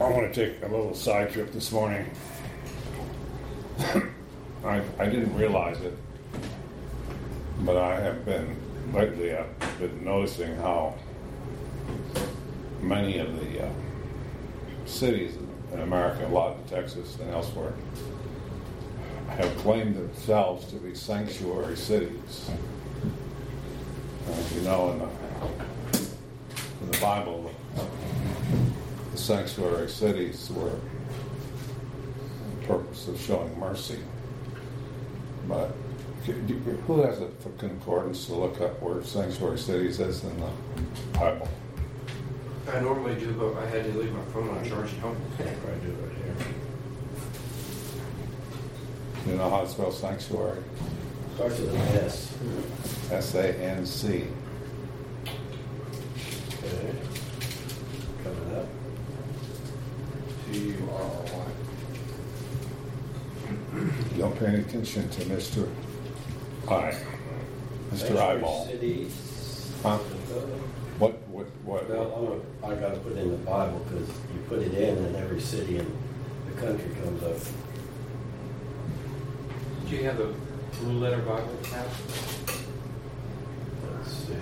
I want to take a little side trip this morning. I, I didn't realize it, but I have been lately. I've been noticing how many of the uh, cities in America, a lot in Texas and elsewhere, have claimed themselves to be sanctuary cities. As you know, in the, in the Bible, the sanctuary cities were the purpose of showing mercy. But who has a concordance to look up where sanctuary cities is in the Bible? I normally do, but I had to leave my phone on charge at home. I do right here. You know how to spell sanctuary? Starts with an S. S A N C. Okay. Coming up. T U R R Y. You don't pay any attention to Mr. I. Mr. Eyeball. Cities. Huh? What, what, what? Well, I'm gonna, I gotta put in the Bible because you put it in and every city in the country comes up. Do you have a blue letter Bible, Pat? Let's see.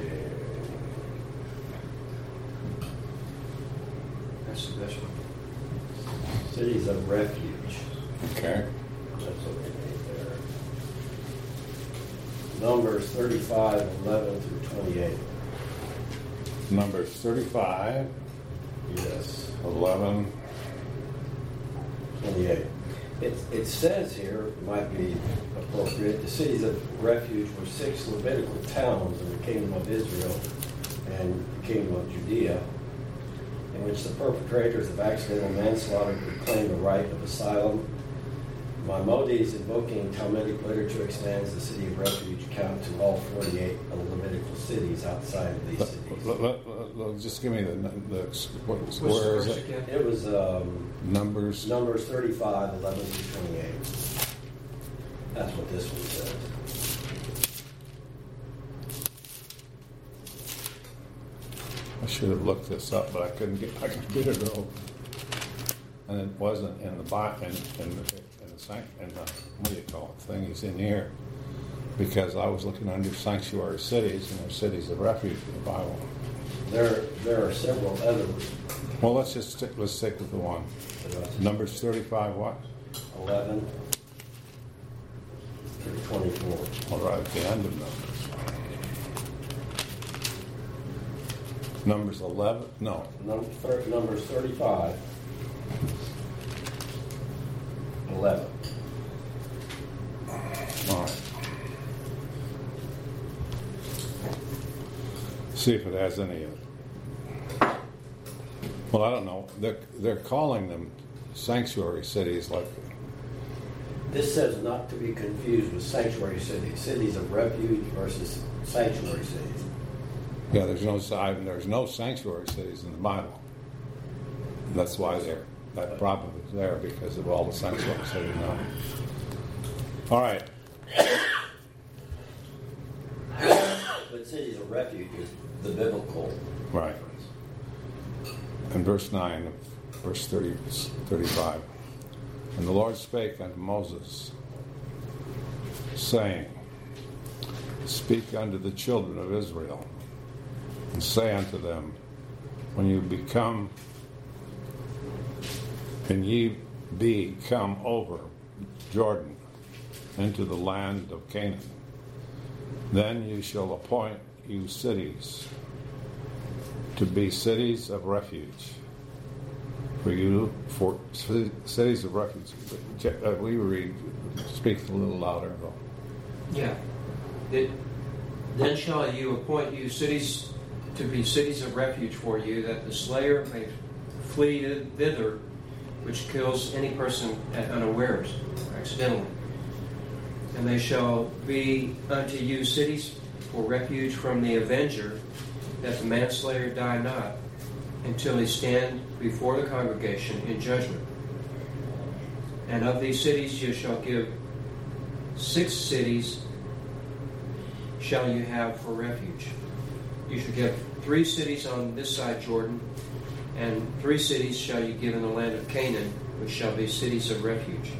That's the best one. Cities of refuge. Okay. That's what we need there. Numbers 35, 11 through 28. Numbers 35, Yes. 11. 28. It, it says here, it might be appropriate, the cities of refuge were six Levitical towns in the kingdom of Israel and the kingdom of Judea, in which the perpetrators of accidental manslaughter could claim the right of asylum. Maimonides invoking Talmudic literature expands the city of refuge count to all 48 Levitical cities outside of these cities. let- let- let- Just give me the, the what, What's the where is it? again? It was um, Numbers. Numbers 35, 11 through 28. That's what this one says. I should have looked this up, but I couldn't get, I could get it all. And it wasn't in the Bi, in, in the, in the sanct, in the, what do you call it, thing is in here. Because I was looking under sanctuary cities, and there's cities of refuge in the Bible. There, there are several others. Well, let's just stick, let's stick with the one. Numbers thirty-five what? 11 through 24. All right, the end of Numbers. Numbers eleven, no, Num- thir- Numbers 35, 11. all right. See if it has any of it. Well, I don't know. They're, they're calling them sanctuary cities like, This says not to be confused with sanctuary cities, cities of refuge versus sanctuary cities. yeah, there's no, there's no sanctuary cities in the Bible. That's why they're, that problem is there because of all the sanctuary cities now. All right, But cities of refuge is the biblical. right. In verse 9 of verse 30, 35. And the Lord spake unto Moses, saying, Speak unto the children of Israel, and say unto them, When you become, and ye be come over Jordan into the land of Canaan, then you shall appoint you cities to be cities of refuge for you, for cities of refuge. Uh, We read, speak a little louder though. Yeah. It, then shall you appoint you cities to be cities of refuge for you, that the slayer may flee thither, which kills any person at unawares, accidentally. And they shall be unto you cities for refuge from the avenger, that the manslayer die not, until he stand before the congregation in judgment. And of these cities you shall give six cities shall you have for refuge. You shall give three cities on this side Jordan, and three cities shall you give in the land of Canaan, which shall be cities of refuge.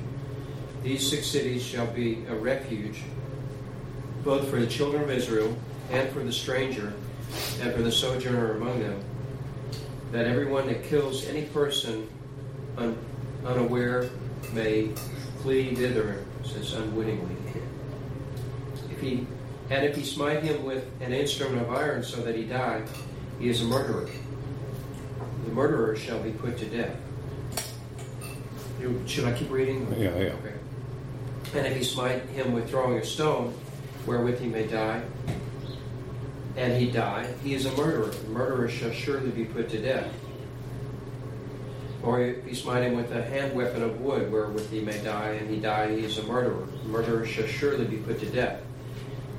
These six cities shall be a refuge, both for the children of Israel and for the stranger and for the sojourner among them, that everyone that kills any person un- unaware may flee thither, says unwittingly. If he and if he smite him with an instrument of iron so that he die, he is a murderer. The murderer shall be put to death. You- Should I keep reading? Yeah, yeah. Okay. And if he smite him with throwing a stone, wherewith he may die, and he die, he is a murderer. The murderer shall surely be put to death. Or if he smite him with a hand weapon of wood, wherewith he may die, and he die, he is a murderer. The murderer shall surely be put to death.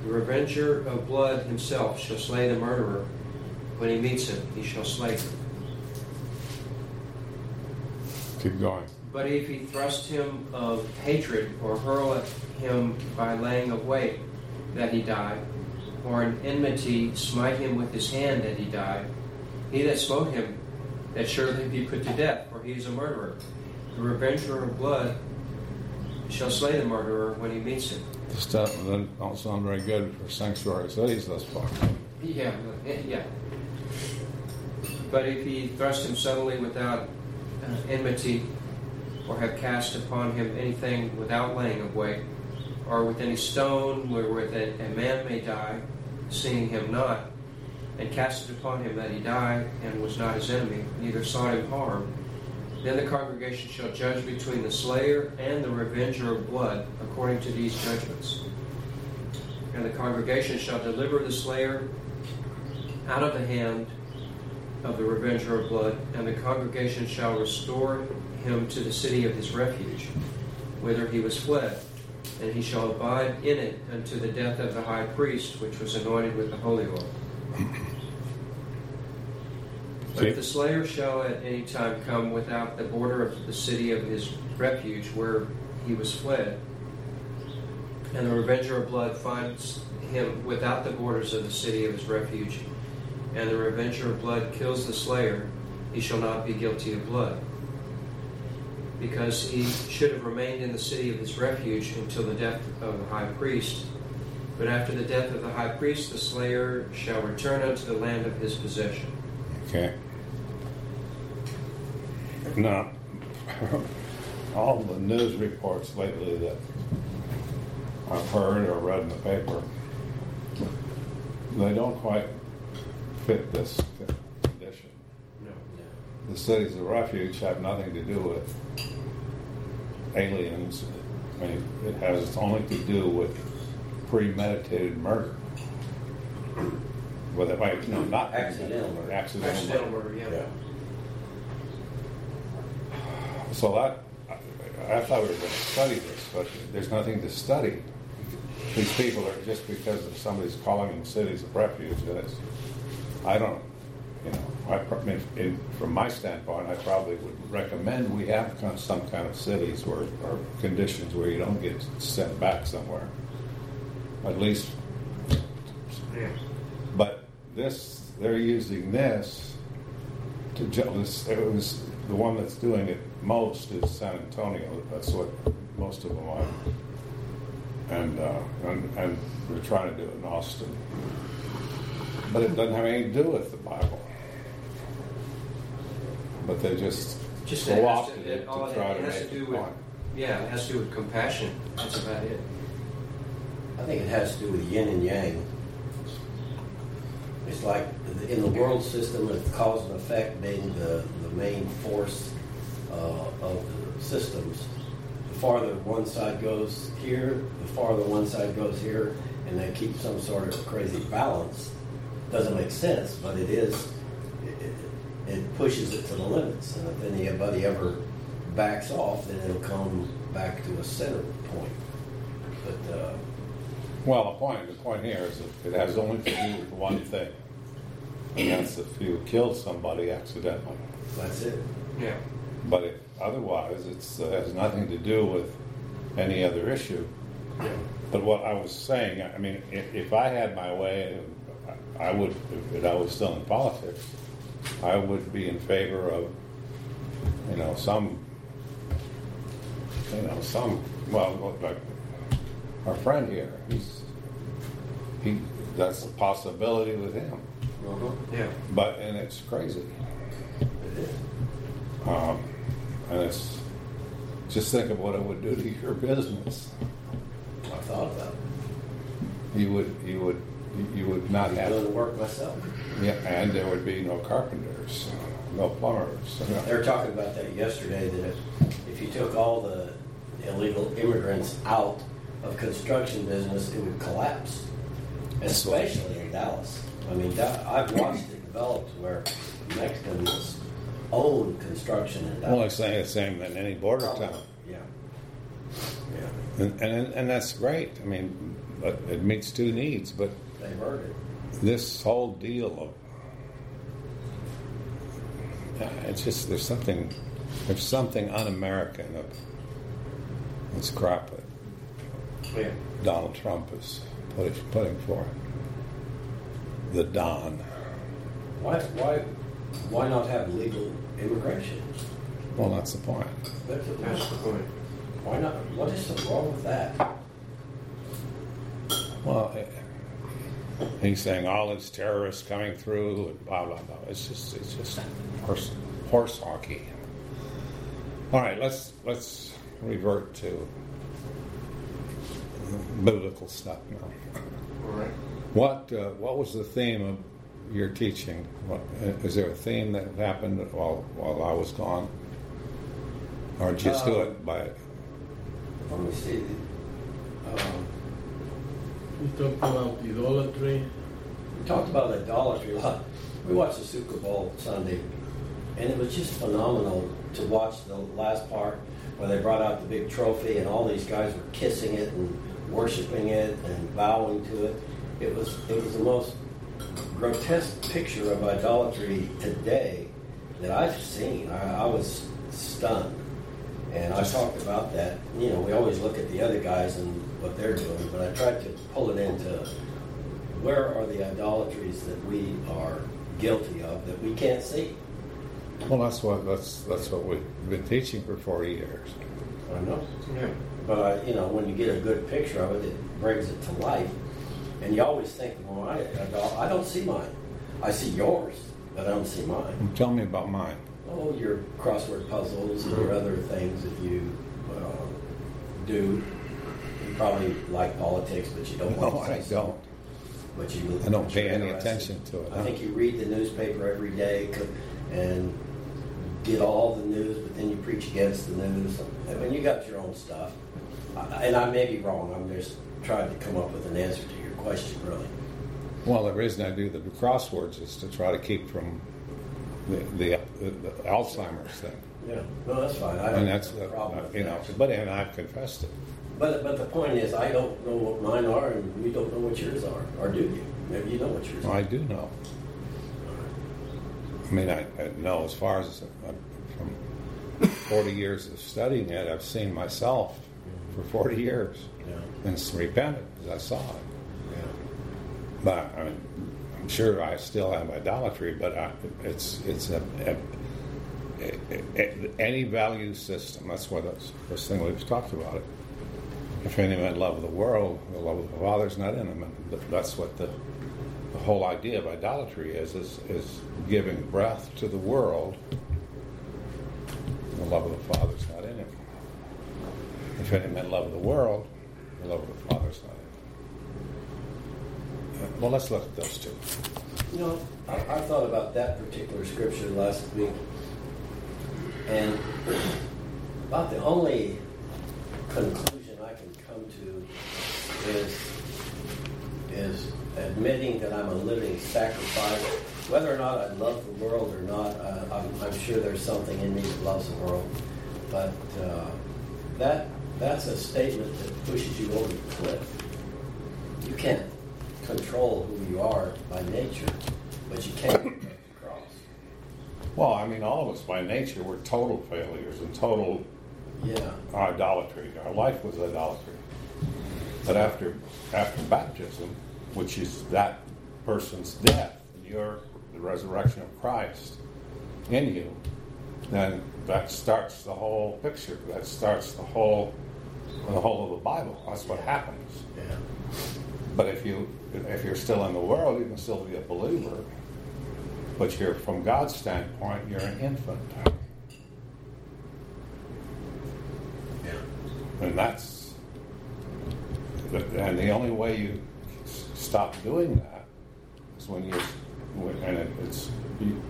The revenger of blood himself shall slay the murderer. When he meets him, he shall slay him. Keep going. But if he thrust him of hatred, or hurl at him by laying of weight, that he die, or in enmity smite him with his hand that he die, he that smote him, that surely be put to death, for he is a murderer. The revenger of blood shall slay the murderer when he meets him. This doesn't don't sound very good for sanctuary cities thus far. Yeah, yeah. But if he thrust him suddenly without enmity, or have cast upon him anything without laying of weight, or with any stone wherewith a, man may die, seeing him not, and cast it upon him that he die, and was not his enemy, neither sought him harm, then the congregation shall judge between the slayer and the revenger of blood, according to these judgments. And the congregation shall deliver the slayer out of the hand of the revenger of blood, and the congregation shall restore him to the city of his refuge, whither he was fled, and he shall abide in it unto the death of the high priest, which was anointed with the holy oil. But if the slayer shall at any time come without the border of the city of his refuge where he was fled, and the revenger of blood finds him without the borders of the city of his refuge, and the revenger of blood kills the slayer, he shall not be guilty of blood. Because he should have remained in the city of his refuge until the death of the high priest. But after the death of the high priest, the slayer shall return unto the land of his possession. Okay. Now, all the news reports lately that I've heard or read in the paper, they don't quite fit this. The cities of refuge have nothing to do with aliens. I mean, it has only to do with premeditated murder. With it, like, no, not Accidental murder. Accidental, Accidental murder. murder, yeah. Yeah. So that, I, I thought we were going to study this, but there's nothing to study. These people are just because of somebody's calling them cities of refuge, and it's, I don't, you know, I, pro- I mean, in, from my standpoint, I probably would recommend we have kind of some kind of cities where, or conditions where you don't get sent back somewhere. At least, but this, they're using this to, ju- this- it was, the one that's doing it most is San Antonio. That's what most of them are. And, uh, and, and we're trying to do it in Austin. But it doesn't have anything to do with the Bible. But they just Just go it has off to- to, it- all to it try to has make to do a with- point. Yeah, it has to do with compassion. That's about it. I think it has to do with yin and yang. It's like in the world system of cause and effect being the, the main force uh, of the systems. The farther one side goes here, the farther one side goes here, and they keep some sort of crazy balance. Doesn't make sense, but it is. It, it, it pushes it to the limits, and if anybody ever backs off, then it'll come back to a center point. But uh, Well, the point, the point here is that it has only to do with one thing. And that's if you kill somebody accidentally. that's it. Yeah. But it, otherwise, it's, it has nothing to do with any other issue. Yeah. But what I was saying, I mean, if, if I had my way, I would, if I was still in politics, I would be in favor of, you know, some, you know, some, well, like our friend here, he's, he, that's a possibility with him. Uh-huh. Yeah. But, and it's crazy. It is. Um, and it's, just think of what it would do to your business. I thought about it. You would, you would, you would not have, the work myself. yeah, and there would be no carpenters, uh, no plumbers. They were talking about that yesterday, that if, if you took all the illegal immigrants out of construction business, it would collapse, especially in Dallas. I mean, I've watched it develop to where Mexicans own construction in Well, Dallas. it's saying the same than any border town. Yeah. Yeah, And, and, and that's great. I mean, but it meets two needs, but they heard it. this whole deal of, uh, it's just, there's something, there's something un-American of this crap that Yeah. Donald Trump is putting, putting forth. The Don. Why, why, why not have legal immigration? Well, that's the point. That's the That's the point. Why not? What is wrong with that? Well, he's saying all these terrorists coming through and blah blah blah. It's just it's just horse horse hockey. All right, let's let's revert to biblical stuff now. All right. What uh, what was the theme of your teaching? What, uh, is there a theme that happened while while I was gone, or just do Uh, it by? Let me see. Um, We talked about idolatry. we talked about idolatry a lot. We watched the Super Bowl Sunday, and it was just phenomenal to watch the last part where they brought out the big trophy and all these guys were kissing it and worshiping it and bowing to it. It was it was the most grotesque picture of idolatry today that I've seen. I, I was stunned. And I talked about that. You know, we always look at the other guys and what they're doing, but I tried to pull it into where are the idolatries that we are guilty of that we can't see. Well, that's what that's that's what we've been teaching for forty years. I know. Yeah. But I, you know, when you get a good picture of it, it brings it to life. And you always think, well, I, I don't see mine. I see yours, but I don't see mine. Tell me about mine. Oh, your crossword puzzles and your other things that you uh, do. Probably like politics, but you don't want No, I don't. But you, I don't pay any attention to it, I huh? think you read the newspaper every day and get all the news, but then you preach against the news. I mean, you got your own stuff. And I may be wrong. I'm just trying to come up with an answer to your question, really. Well, the reason I do the crosswords is to try to keep from the, the, the Alzheimer's thing, Yeah, no, that's fine. I don't and that's have a the, problem with you know. But and I've confessed it. But, but the point is, I don't know what mine are, and you don't know what yours are. Or do you? Maybe you know what yours Well, are. I do know. I mean, I, I know as far as uh, from forty years of studying it, I've seen myself for forty years Yeah, and repented because I saw it. yeah. But I mean, I'm sure I still have idolatry, but I, it's it's a, a, any value system. That's what that's first thing we've talked about it. If any man love the world, the love of the Father is not in him, and that's what the the whole idea of idolatry is is is giving breath to the world. The love of the Father is not in him. If any man love the world, the love of the Father is not in him. Uh, well, let's look at those two. You know, I, I thought about that particular scripture last week, and about the only conclusion I can come to is is admitting that I'm a living sacrifice. Whether or not I love the world or not, uh, I'm, I'm sure there's something in me that loves the world. But uh, that that's a statement that pushes you over the cliff. You can't control who you are by nature, but you can get the cross. Well, I mean, all of us by nature were total failures and total Yeah. idolatry. Our life was idolatry. But after after baptism, which is that person's death, your the resurrection of Christ in you, then that starts the whole picture. That starts the whole the whole of the Bible. That's what happens. Yeah. But if you if you're still in the world, you can still be a believer. But you're from God's standpoint, you're an infant. Yeah. And that's and the only way you stop doing that is when you and it, it's you,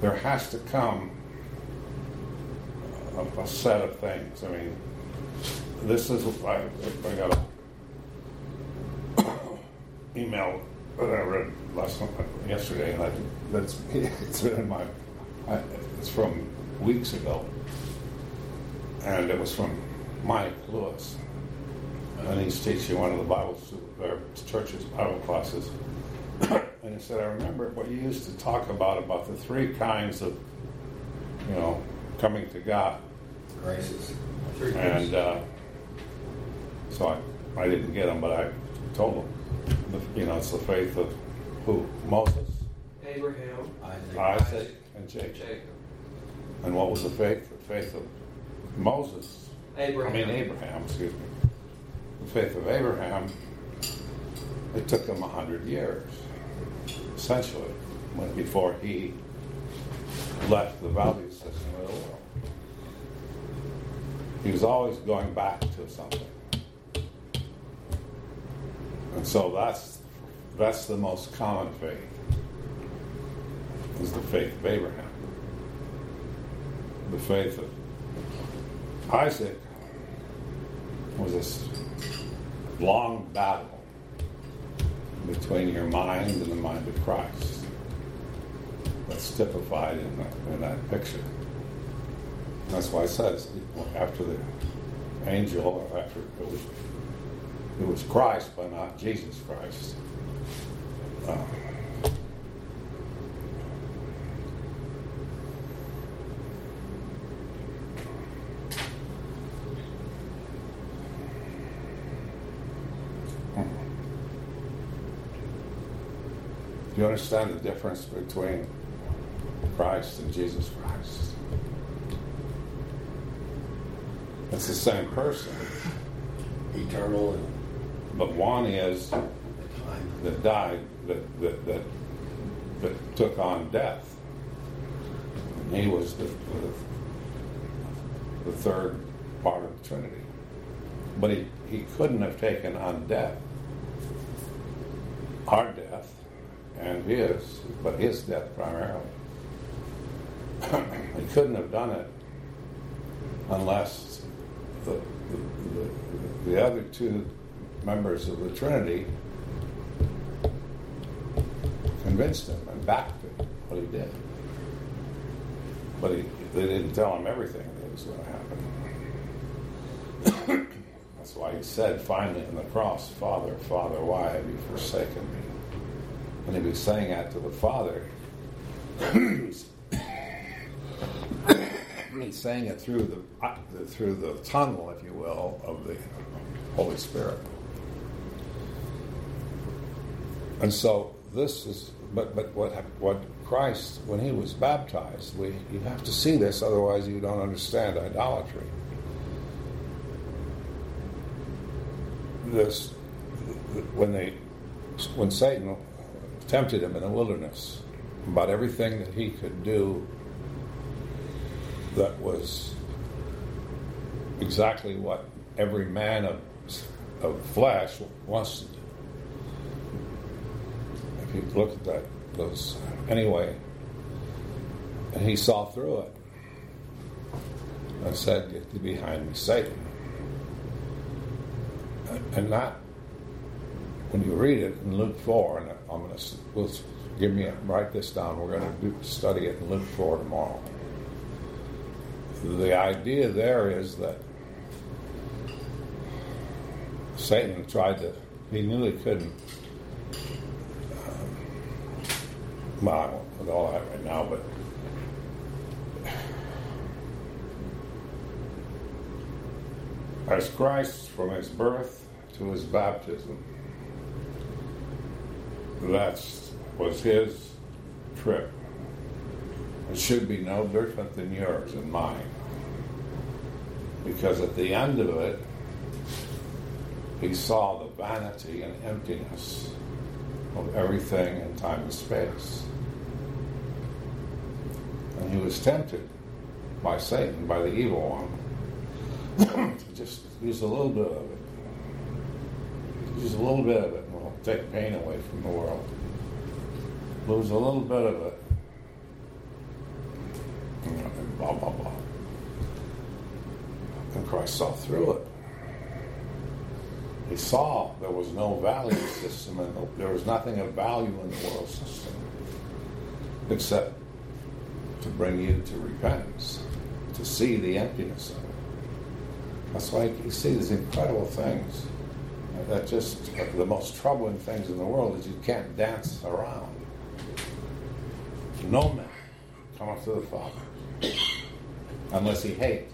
there has to come a, a set of things. I mean, this is I, I got a email that I read last yesterday, and I, that's it's been in my I, it's from weeks ago, and it was from Mike Lewis, and he's teaching one of the Bible or church's Bible classes. and he said, I remember what you used to talk about about the three kinds of, you know, coming to God. Crisis. And uh, so I, I didn't get them, but I told them, you know, it's the faith of who? Moses, Abraham, Isaac. Isaac, and Jacob. Jacob, And what was the faith? The faith of Moses. Abraham. I mean Abraham, excuse me. The faith of Abraham. It took him a hundred years, essentially, when, before he left the value system of the world. He was always going back to something. And so that's that's the most common faith. Is the faith of Abraham. The faith of Isaac was this long battle between your mind and the mind of Christ. That's typified in that, in that picture. That's why it says after the angel, after it was, it was Christ, but not Jesus Christ. Uh, Do you understand the difference between Christ and Jesus Christ? It's the same person, Eternal but one is that died, that, that, that, that took on death. And he was the, the, the third part of the Trinity. But he, he couldn't have taken on death, our death, and his, but his death primarily. he couldn't have done it unless the, the, the, the other two members of the Trinity convinced him and backed him what he did. But he, they didn't tell him everything that was going to happen. That's why he said finally on the cross, Father, Father, why have you forsaken me? And he was saying that to the Father. He's saying it through the uh, through the tunnel, if you will, of the Holy Spirit. And so this is, but but what what Christ when he was baptized, we you have to see this, otherwise you don't understand idolatry. This when they when Satan tempted him in the wilderness about everything that he could do that was exactly what every man of, of flesh wants to do. If you look at that, those anyway, and he saw through it and said, "Get thee behind me, Satan." And that, when you read it in Luke four, and I'm going to we'll, give me a, write this down. We're going to do, study it in Luke four tomorrow. The idea there is that Satan tried to, he knew he couldn't. Um, well, I won't put all that right now, but as Christ from his birth to his baptism. That was his trip. It should be no different than yours and mine. Because at the end of it, he saw the vanity and emptiness of everything in time and space. And he was tempted by Satan, by the evil one, to just use a little bit of it. Use a little bit of it, take pain away from the world. Lose a little bit of it, blah, blah, blah. And Christ saw through it. He saw there was no value system and there was nothing of value in the world system except to bring you to repentance, to see the emptiness of it. That's why you see these incredible things. That just the most troubling things in the world is you can't dance around. No man come up to the Father unless he hate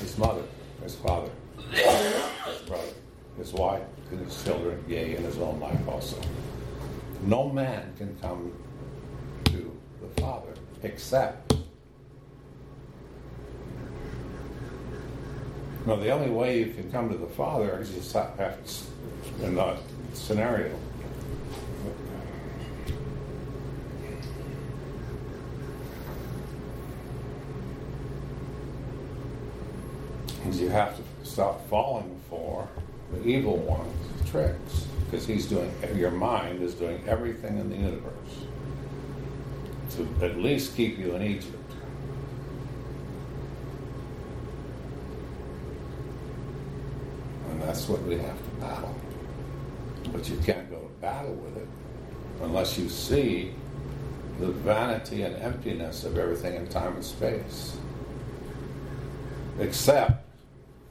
his mother, his father, his brother, his wife, and his children, yea, in his own life also. No man can come to the Father except. No, the only way you can come to the Father is you have in that scenario. Is you have to stop falling for the evil one's tricks because he's doing your mind is doing everything in the universe to at least keep you in Egypt. And that's what we have to battle. But you can't go to battle with it unless you see the vanity and emptiness of everything in time and space. Except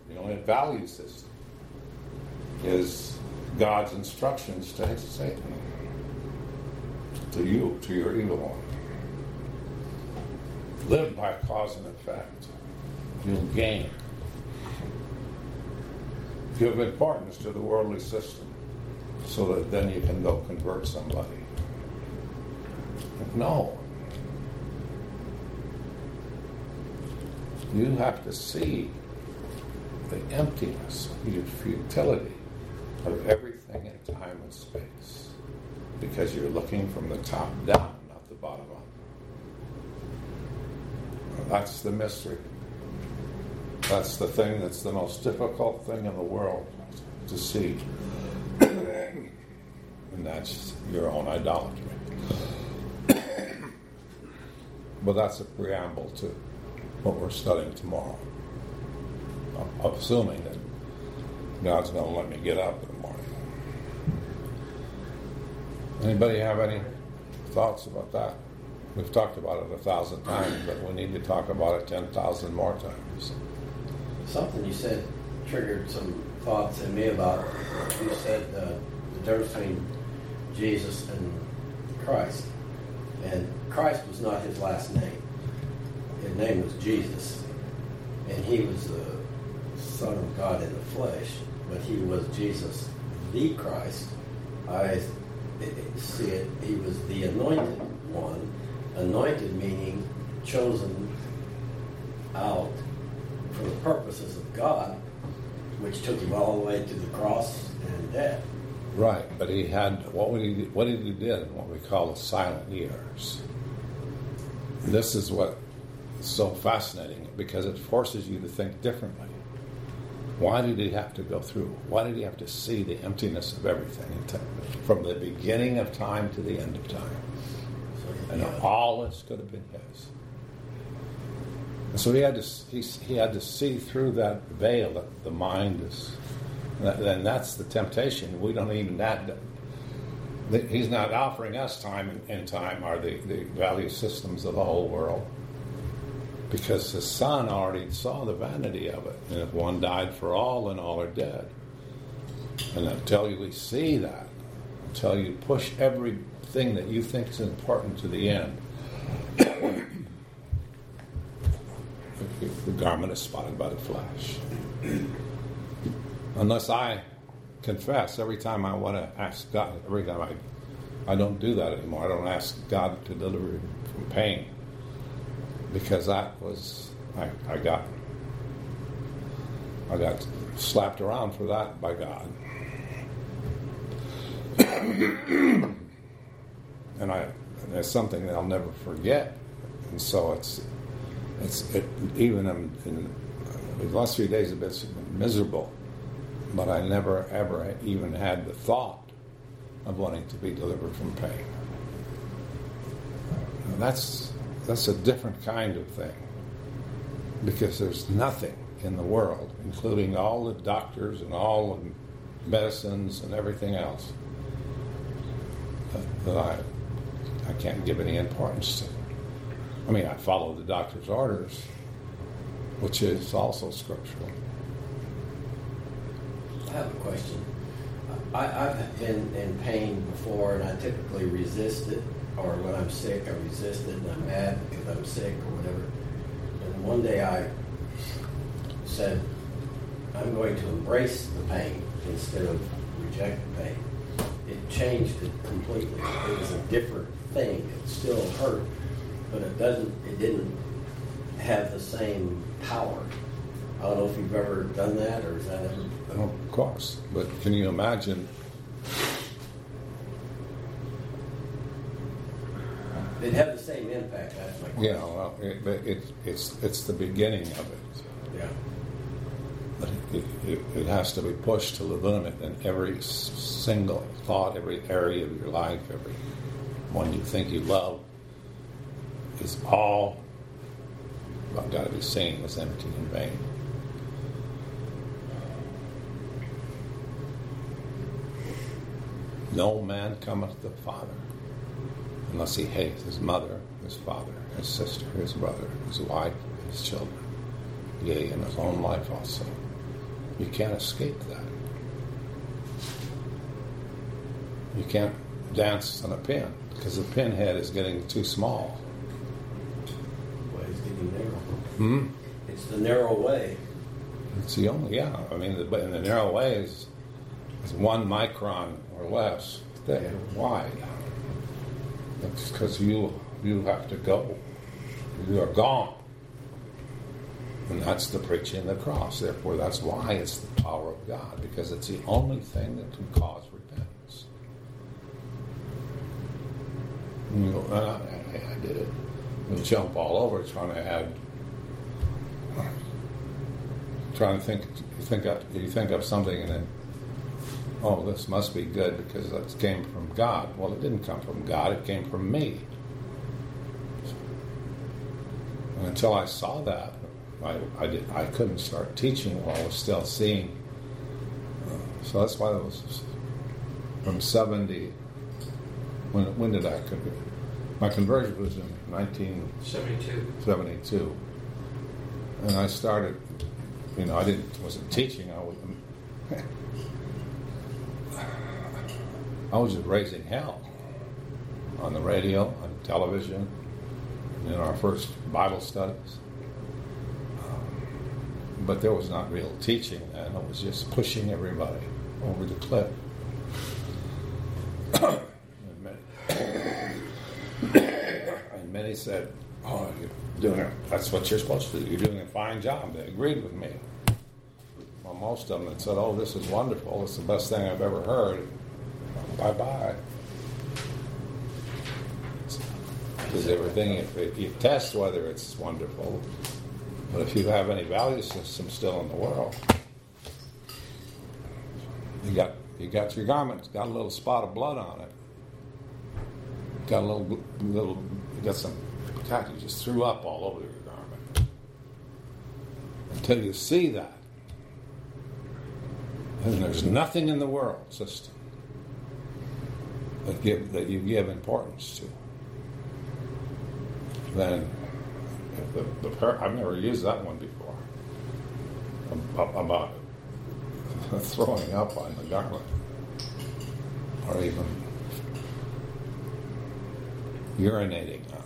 the only value system is God's instructions to Satan, to you, to your evil one. Live by cause and effect. You'll gain. Give importance to the worldly system so that then you can go convert somebody. No. You have to see the emptiness, the futility of everything in time and space because you're looking from the top down, not the bottom up. That's the mystery. That's the thing that's the most difficult thing in the world to see. and that's your own idolatry. but that's a preamble to what we're studying tomorrow. I'm assuming that God's going to let me get up in the morning. Anybody have any thoughts about that? We've talked about it a thousand times, but we need to talk about it 10,000 more times. Something you said triggered some thoughts in me about, you said uh, the difference between Jesus and Christ. And Christ was not his last name. His name was Jesus. And he was the Son of God in the flesh, but he was Jesus, the Christ. I see it, he was the anointed one. Anointed meaning chosen out for the purposes of God, which took him all the way to the cross and death. Right, but he had what did he what did he did what we call the silent years. This is what is so fascinating because it forces you to think differently. Why did he have to go through? Why did he have to see the emptiness of everything from the beginning of time to the end of time? And all this could have been his. And so he had to he, he had to see through that veil that the mind is. And that's the temptation. We don't even that. He's not offering us time and time are the, the value systems of the whole world because the Son already saw the vanity of it. And if one died for all, then all are dead. And until you see that, until you push everything that you think is important to the end, the garment is spotted by the flesh. Unless I confess every time I want to ask God. Every time I, I don't do that anymore. I don't ask God to deliver me from pain because that was I, I got I got slapped around for that by God. and I and it's something that I'll never forget. And so it's it's it, even in, in the last few days have been miserable, but I never ever even had the thought of wanting to be delivered from pain. That's that's a different kind of thing because there's nothing in the world, including all the doctors and all the medicines and everything else, that, that I I can't give any importance to. I mean, I follow the doctor's orders, which is also scriptural. I have a question. I, I've been in pain before, and I typically resist it, or when I'm sick, I resist it, and I'm mad because I'm sick or whatever. And one day I said, I'm going to embrace the pain instead of reject the pain. It changed it completely. It was a different thing. It still hurt, but it doesn't. It didn't have the same power. I don't know if you've ever done that, or is that ever? Oh, of course, but can you imagine? It had the same impact. That's my question. Yeah, well, it, it, it's it's the beginning of it. Yeah. But it, it, it has to be pushed to the limit in every single thought, every area of your life, every one you think you love is all what got to be seen as empty and vain. No man cometh to the Father unless he hates his mother, his father, his sister, his brother, his wife, his children, yea, and his own life also. You can't escape that. You can't dance on a pin because the pinhead is getting too small. Way is getting narrow. Hmm? It's the narrow way. It's the only, yeah. I mean, the, in the narrow way is, is one micron or less thick wide. It's because you you have to go. You are gone. And that's the preaching of the cross. Therefore, that's why it's the power of God, because it's the only thing that can cause repentance. You go, "Ah, I, I did it. You jump all over trying to add trying to think think up you think of something and then oh this must be good because that came from God. Well it didn't come from God, it came from me. And until I saw that, I, I, did, I couldn't start teaching while I was still seeing. So that's why it was from 70. When, when did I convert? My conversion was in 1972 72. And I started. You know, I didn't wasn't teaching. I was, I was just raising hell on the radio, on television, in our first Bible studies. Um, But there was not real teaching, and it was just pushing everybody over the cliff. and, many, and many said, "Oh, you're doing it. That's what you're supposed to do. You're doing a fine job." They agreed with me. Well, most of them had said, "Oh, this is wonderful. It's the best thing I've ever heard." Bye bye. Because everything, if it, you test whether it's wonderful, but if you have any value system still in the world, you got you got your garment, got a little spot of blood on it, got a little little, got some, God, you just threw up all over your garment. Until you see that, and there's nothing in the world system that give that you give importance to. Then the, the par- I've never used that one before about throwing up on the garment or even urinating on it.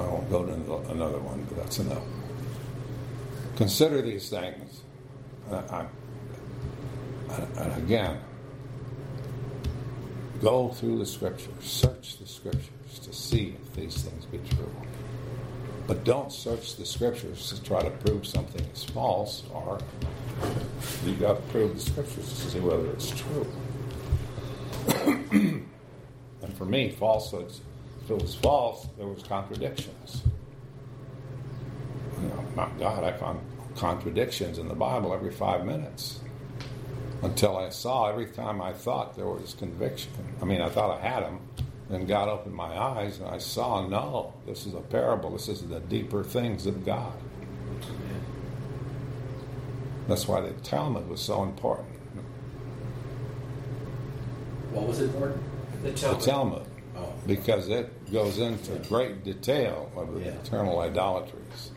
I won't go to another one, but that's enough. Consider these things, I, and again, go through the scriptures, search the scriptures to see if these things be true. But don't search the scriptures to try to prove something is false, or you got to prove the scriptures to see whether it's true. and for me, falsehoods, if it was false, there was contradictions. You know, my God, I found contradictions in the Bible every five minutes until I saw every time I thought there was conviction. I mean, I thought I had them, then God opened my eyes and I saw, no, this is a parable. This is the deeper things of God. That's why the Talmud was so important. What was important? The The Talmud. Because it goes into great detail of the Yeah. eternal idolatries.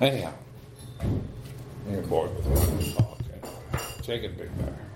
Anyhow, you're bored with me. Oh, okay. Take it, Big Bear.